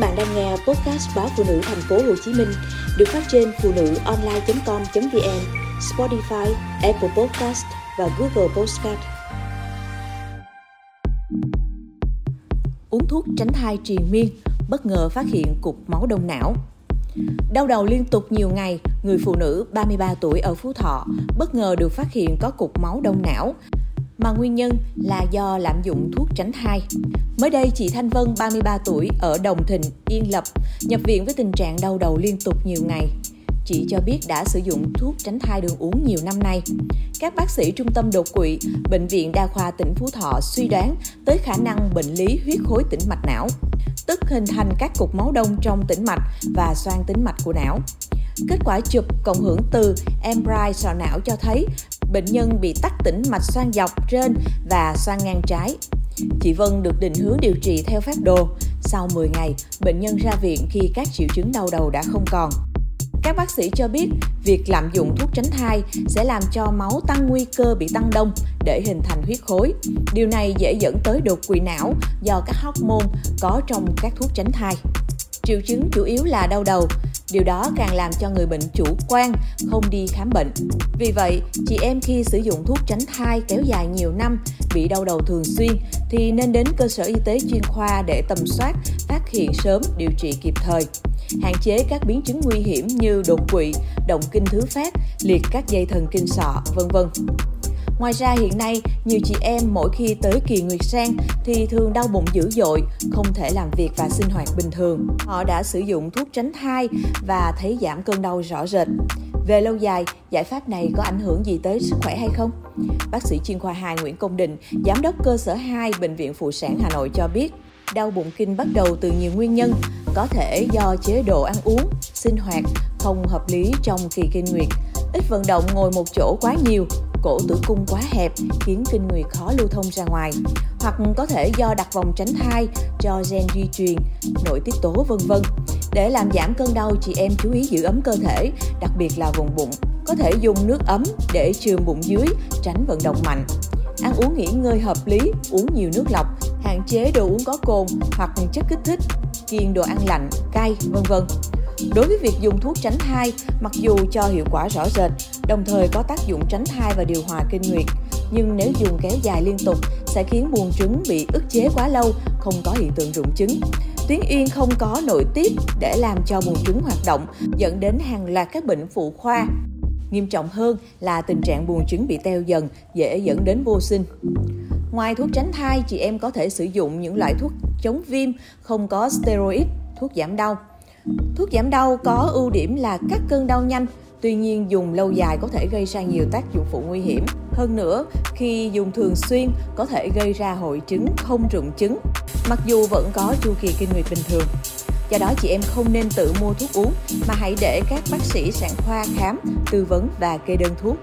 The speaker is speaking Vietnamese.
bạn đang nghe podcast báo phụ nữ thành phố Hồ Chí Minh được phát trên phụ nữ online.com.vn, Spotify, Apple Podcast và Google Podcast. Uống thuốc tránh thai triền miên, bất ngờ phát hiện cục máu đông não. Đau đầu liên tục nhiều ngày, người phụ nữ 33 tuổi ở Phú Thọ bất ngờ được phát hiện có cục máu đông não mà nguyên nhân là do lạm dụng thuốc tránh thai. Mới đây, chị Thanh Vân, 33 tuổi, ở Đồng Thịnh, Yên Lập, nhập viện với tình trạng đau đầu liên tục nhiều ngày. Chị cho biết đã sử dụng thuốc tránh thai đường uống nhiều năm nay. Các bác sĩ trung tâm đột quỵ, Bệnh viện Đa khoa tỉnh Phú Thọ suy đoán tới khả năng bệnh lý huyết khối tĩnh mạch não, tức hình thành các cục máu đông trong tĩnh mạch và xoang tĩnh mạch của não. Kết quả chụp cộng hưởng từ MRI sọ não cho thấy bệnh nhân bị tắc tĩnh mạch xoang dọc trên và xoang ngang trái. Chị Vân được định hướng điều trị theo phác đồ. Sau 10 ngày, bệnh nhân ra viện khi các triệu chứng đau đầu đã không còn. Các bác sĩ cho biết, việc lạm dụng thuốc tránh thai sẽ làm cho máu tăng nguy cơ bị tăng đông để hình thành huyết khối. Điều này dễ dẫn tới đột quỵ não do các hormone có trong các thuốc tránh thai. Triệu chứng chủ yếu là đau đầu, Điều đó càng làm cho người bệnh chủ quan, không đi khám bệnh. Vì vậy, chị em khi sử dụng thuốc tránh thai kéo dài nhiều năm, bị đau đầu thường xuyên thì nên đến cơ sở y tế chuyên khoa để tầm soát, phát hiện sớm, điều trị kịp thời. Hạn chế các biến chứng nguy hiểm như đột quỵ, động kinh thứ phát, liệt các dây thần kinh sọ, vân vân. Ngoài ra hiện nay, nhiều chị em mỗi khi tới kỳ nguyệt sang thì thường đau bụng dữ dội, không thể làm việc và sinh hoạt bình thường. Họ đã sử dụng thuốc tránh thai và thấy giảm cơn đau rõ rệt. Về lâu dài, giải pháp này có ảnh hưởng gì tới sức khỏe hay không? Bác sĩ chuyên khoa 2 Nguyễn Công Định, giám đốc cơ sở 2 Bệnh viện Phụ sản Hà Nội cho biết, đau bụng kinh bắt đầu từ nhiều nguyên nhân, có thể do chế độ ăn uống, sinh hoạt không hợp lý trong kỳ kinh nguyệt, ít vận động ngồi một chỗ quá nhiều, cổ tử cung quá hẹp khiến kinh nguyệt khó lưu thông ra ngoài. Hoặc có thể do đặt vòng tránh thai do gen di truyền nội tiết tố vân vân. Để làm giảm cơn đau chị em chú ý giữ ấm cơ thể đặc biệt là vùng bụng. Có thể dùng nước ấm để chườm bụng dưới tránh vận động mạnh. Ăn uống nghỉ ngơi hợp lý uống nhiều nước lọc hạn chế đồ uống có cồn hoặc chất kích thích kiêng đồ ăn lạnh cay vân vân. Đối với việc dùng thuốc tránh thai, mặc dù cho hiệu quả rõ rệt, đồng thời có tác dụng tránh thai và điều hòa kinh nguyệt, nhưng nếu dùng kéo dài liên tục sẽ khiến buồng trứng bị ức chế quá lâu, không có hiện tượng rụng trứng. Tuyến yên không có nội tiết để làm cho buồng trứng hoạt động, dẫn đến hàng loạt các bệnh phụ khoa. Nghiêm trọng hơn là tình trạng buồng trứng bị teo dần, dễ dẫn đến vô sinh. Ngoài thuốc tránh thai, chị em có thể sử dụng những loại thuốc chống viêm không có steroid, thuốc giảm đau. Thuốc giảm đau có ưu điểm là cắt cơn đau nhanh, tuy nhiên dùng lâu dài có thể gây ra nhiều tác dụng phụ nguy hiểm. Hơn nữa, khi dùng thường xuyên có thể gây ra hội chứng không rụng trứng, mặc dù vẫn có chu kỳ kinh nguyệt bình thường. Do đó chị em không nên tự mua thuốc uống mà hãy để các bác sĩ sản khoa khám, tư vấn và kê đơn thuốc.